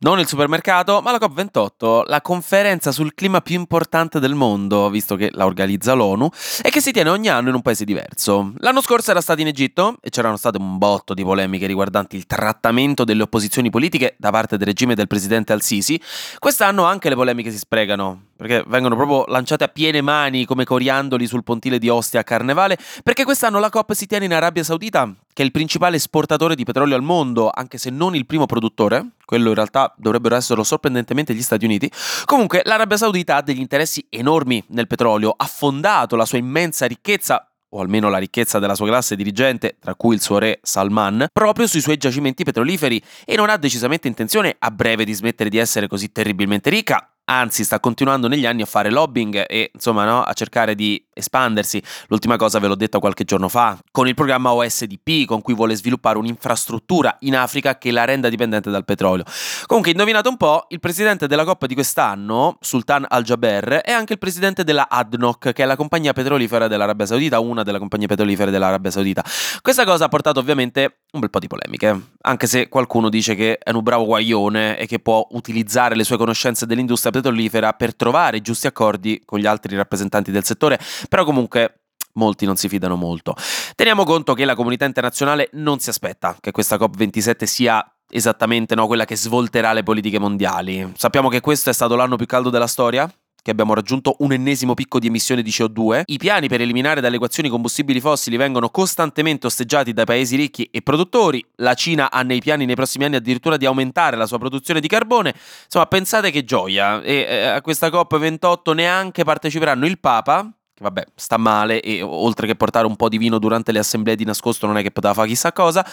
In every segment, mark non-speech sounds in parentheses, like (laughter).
Non il supermercato, ma la COP28, la conferenza sul clima più importante del mondo, visto che la organizza l'ONU, e che si tiene ogni anno in un paese diverso. L'anno scorso era stato in Egitto e c'erano state un botto di polemiche riguardanti il trattamento delle opposizioni politiche da parte del regime del presidente Al-Sisi. Quest'anno anche le polemiche si sprecano, perché vengono proprio lanciate a piene mani come coriandoli sul pontile di Ostia a Carnevale, perché quest'anno la COP si tiene in Arabia Saudita, che è il principale esportatore di petrolio al mondo, anche se non il primo produttore, quello in realtà dovrebbero essere sorprendentemente gli Stati Uniti. Comunque l'Arabia Saudita ha degli interessi enormi nel petrolio, ha fondato la sua immensa ricchezza o almeno la ricchezza della sua classe dirigente, tra cui il suo re Salman, proprio sui suoi giacimenti petroliferi. E non ha decisamente intenzione a breve di smettere di essere così terribilmente ricca, anzi sta continuando negli anni a fare lobbying e insomma no, a cercare di espandersi. L'ultima cosa ve l'ho detta qualche giorno fa, con il programma OSDP con cui vuole sviluppare un'infrastruttura in Africa che la renda dipendente dal petrolio. Comunque, indovinate un po', il presidente della Coppa di quest'anno, Sultan Al-Jaber, è anche il presidente della ADNOC, che è la compagnia petrolifera dell'Arabia Saudita, una delle compagnie petrolifere dell'Arabia Saudita. Questa cosa ha portato ovviamente un bel po' di polemiche, anche se qualcuno dice che è un bravo guaglione e che può utilizzare le sue conoscenze dell'industria petrolifera per trovare giusti accordi con gli altri rappresentanti del settore, però comunque molti non si fidano molto. Teniamo conto che la comunità internazionale non si aspetta che questa COP27 sia esattamente no, quella che svolterà le politiche mondiali. Sappiamo che questo è stato l'anno più caldo della storia, che abbiamo raggiunto un ennesimo picco di emissione di CO2. I piani per eliminare dalle equazioni combustibili fossili vengono costantemente osteggiati dai paesi ricchi e produttori. La Cina ha nei piani nei prossimi anni addirittura di aumentare la sua produzione di carbone. Insomma, pensate che gioia. E eh, a questa COP28 neanche parteciperanno il Papa, che vabbè sta male e oltre che portare un po' di vino durante le assemblee di nascosto non è che poteva fare chissà cosa,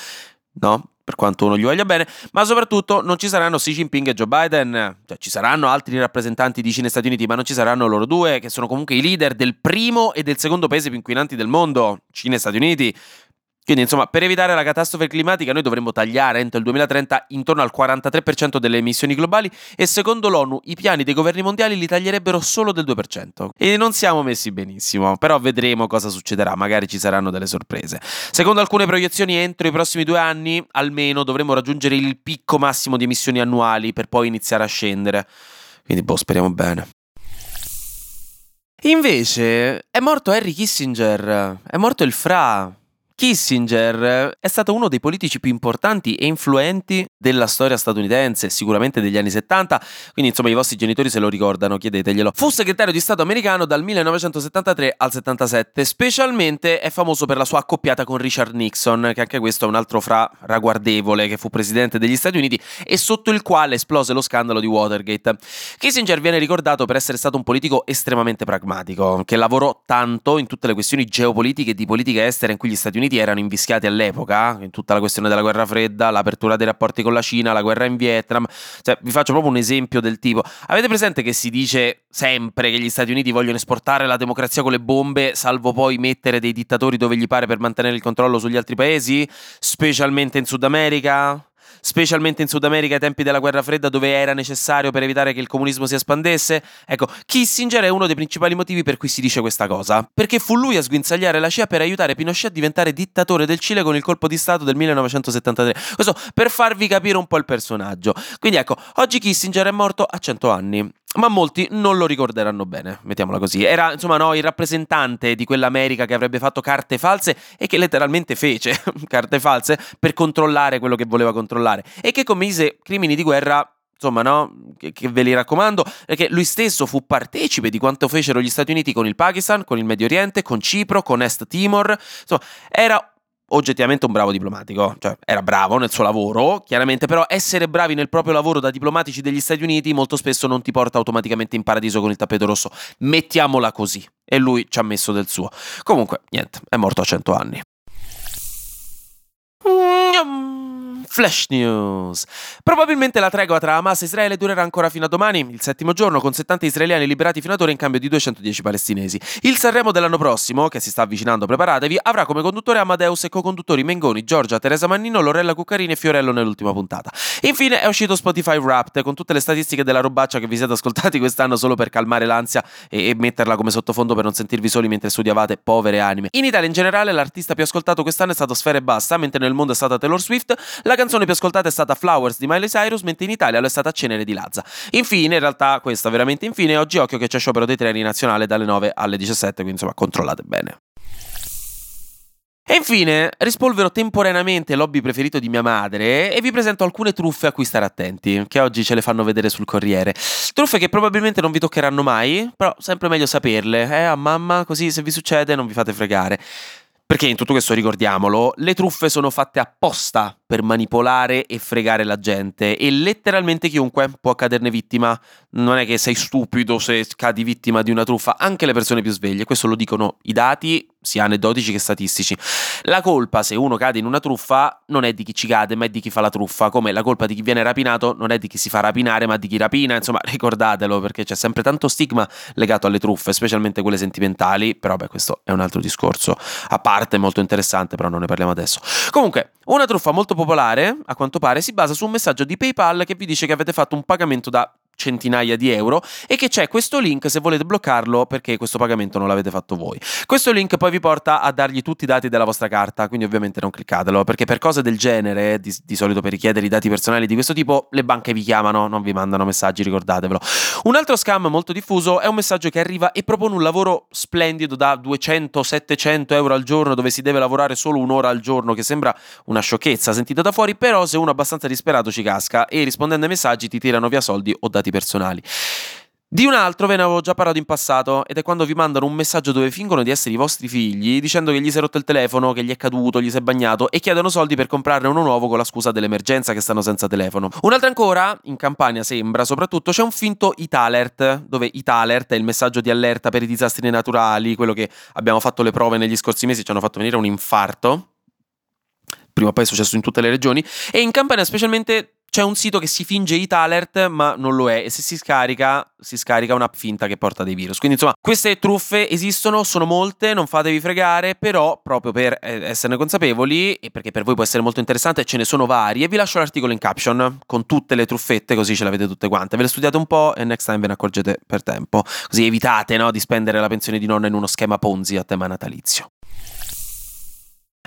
no? Per quanto uno gli voglia bene, ma soprattutto non ci saranno Xi Jinping e Joe Biden, cioè ci saranno altri rappresentanti di Cina e Stati Uniti, ma non ci saranno loro due, che sono comunque i leader del primo e del secondo paese più inquinanti del mondo, Cina e Stati Uniti. Quindi, insomma, per evitare la catastrofe climatica, noi dovremmo tagliare entro il 2030 intorno al 43% delle emissioni globali e secondo l'ONU i piani dei governi mondiali li taglierebbero solo del 2%. E non siamo messi benissimo, però vedremo cosa succederà, magari ci saranno delle sorprese. Secondo alcune proiezioni, entro i prossimi due anni, almeno, dovremo raggiungere il picco massimo di emissioni annuali per poi iniziare a scendere. Quindi, boh, speriamo bene. Invece, è morto Harry Kissinger, è morto il Fra. Kissinger è stato uno dei politici più importanti e influenti della storia statunitense, sicuramente degli anni 70, quindi insomma i vostri genitori se lo ricordano, chiedeteglielo. Fu segretario di Stato americano dal 1973 al 77, specialmente è famoso per la sua accoppiata con Richard Nixon, che anche questo è un altro fra ragguardevole che fu presidente degli Stati Uniti e sotto il quale esplose lo scandalo di Watergate. Kissinger viene ricordato per essere stato un politico estremamente pragmatico, che lavorò tanto in tutte le questioni geopolitiche e di politica estera in cui gli Stati Uniti Uniti erano invischiati all'epoca, in tutta la questione della guerra fredda, l'apertura dei rapporti con la Cina, la guerra in Vietnam. Cioè, vi faccio proprio un esempio del tipo. Avete presente che si dice sempre che gli Stati Uniti vogliono esportare la democrazia con le bombe, salvo poi mettere dei dittatori dove gli pare per mantenere il controllo sugli altri paesi, specialmente in Sud America? Specialmente in Sud America ai tempi della guerra fredda dove era necessario per evitare che il comunismo si espandesse? Ecco, Kissinger è uno dei principali motivi per cui si dice questa cosa, perché fu lui a sguinzagliare la CIA per aiutare Pinochet a diventare dittatore del Cile con il colpo di Stato del 1973. Questo per farvi capire un po' il personaggio. Quindi ecco, oggi Kissinger è morto a 100 anni ma molti non lo ricorderanno bene, mettiamola così. Era, insomma, no, il rappresentante di quell'America che avrebbe fatto carte false e che letteralmente fece (laughs) carte false per controllare quello che voleva controllare e che commise crimini di guerra insomma, no? Che, che, ve li raccomando, perché lui stesso fu partecipe di quanto fecero gli Stati Uniti con il Pakistan, con il Medio Oriente, con Cipro, con Est Timor. Insomma, era oggettivamente un bravo diplomatico, cioè era bravo nel suo lavoro, chiaramente, però essere bravi nel proprio lavoro da diplomatici degli Stati Uniti molto spesso non ti porta automaticamente in paradiso con il tappeto rosso, mettiamola così. E lui ci ha messo del suo. Comunque, niente, è morto a 100 anni. Flash News. Probabilmente la tregua tra Hamas e Israele durerà ancora fino a domani, il settimo giorno, con 70 israeliani liberati fino ad ora in cambio di 210 palestinesi. Il Sanremo dell'anno prossimo, che si sta avvicinando, preparatevi, avrà come conduttore Amadeus e co-conduttori Mengoni, Giorgia, Teresa Mannino, Lorella Cuccarini e Fiorello nell'ultima puntata. Infine è uscito Spotify Wrapped con tutte le statistiche della robaccia che vi siete ascoltati quest'anno solo per calmare l'ansia e, e metterla come sottofondo per non sentirvi soli mentre studiavate, povere anime. In Italia in generale l'artista più ascoltato quest'anno è stato Sfere Basta, mentre nel mondo è stata Taylor Swift. La canzone più ascoltata è stata Flowers di Miley Cyrus, mentre in Italia lo è stata Cenere di Lazza. Infine, in realtà, questa veramente infine, oggi occhio che c'è sciopero dei treni nazionale dalle 9 alle 17, quindi insomma controllate bene. E infine rispolvero temporaneamente l'hobby preferito di mia madre e vi presento alcune truffe a cui stare attenti, che oggi ce le fanno vedere sul Corriere. Truffe che probabilmente non vi toccheranno mai, però sempre meglio saperle, eh, a mamma, così se vi succede non vi fate fregare. Perché in tutto questo ricordiamolo, le truffe sono fatte apposta per manipolare e fregare la gente e letteralmente chiunque può caderne vittima. Non è che sei stupido se cadi vittima di una truffa, anche le persone più sveglie, questo lo dicono i dati sia aneddotici che statistici. La colpa se uno cade in una truffa non è di chi ci cade, ma è di chi fa la truffa, come la colpa di chi viene rapinato non è di chi si fa rapinare, ma di chi rapina, insomma, (laughs) ricordatelo perché c'è sempre tanto stigma legato alle truffe, specialmente quelle sentimentali, però beh, questo è un altro discorso a parte molto interessante, però non ne parliamo adesso. Comunque, una truffa molto popolare, a quanto pare, si basa su un messaggio di PayPal che vi dice che avete fatto un pagamento da centinaia di euro e che c'è questo link se volete bloccarlo perché questo pagamento non l'avete fatto voi. Questo link poi vi porta a dargli tutti i dati della vostra carta, quindi ovviamente non cliccatelo perché per cose del genere, di, di solito per richiedere i dati personali di questo tipo, le banche vi chiamano, non vi mandano messaggi, ricordatevelo. Un altro scam molto diffuso è un messaggio che arriva e propone un lavoro splendido da 200-700 euro al giorno dove si deve lavorare solo un'ora al giorno, che sembra una sciocchezza sentita da fuori, però se uno abbastanza disperato ci casca e rispondendo ai messaggi ti tirano via soldi o dati dati personali. Di un altro ve ne avevo già parlato in passato ed è quando vi mandano un messaggio dove fingono di essere i vostri figli dicendo che gli si è rotto il telefono, che gli è caduto, gli si è bagnato e chiedono soldi per comprarne uno nuovo con la scusa dell'emergenza che stanno senza telefono. Un'altra ancora, in campagna sembra, soprattutto c'è un finto Italert, dove Italert è il messaggio di allerta per i disastri naturali, quello che abbiamo fatto le prove negli scorsi mesi ci hanno fatto venire un infarto. Prima o poi è successo in tutte le regioni e in campagna specialmente c'è un sito che si finge Italert, ma non lo è. E se si scarica, si scarica un'app finta che porta dei virus. Quindi, insomma, queste truffe esistono, sono molte, non fatevi fregare, però, proprio per eh, esserne consapevoli, e perché per voi può essere molto interessante, ce ne sono varie. Vi lascio l'articolo in caption con tutte le truffette, così ce l'avete tutte quante. Ve le studiate un po' e next time ve ne accorgete per tempo. Così evitate no, di spendere la pensione di nonna in uno schema Ponzi a tema natalizio.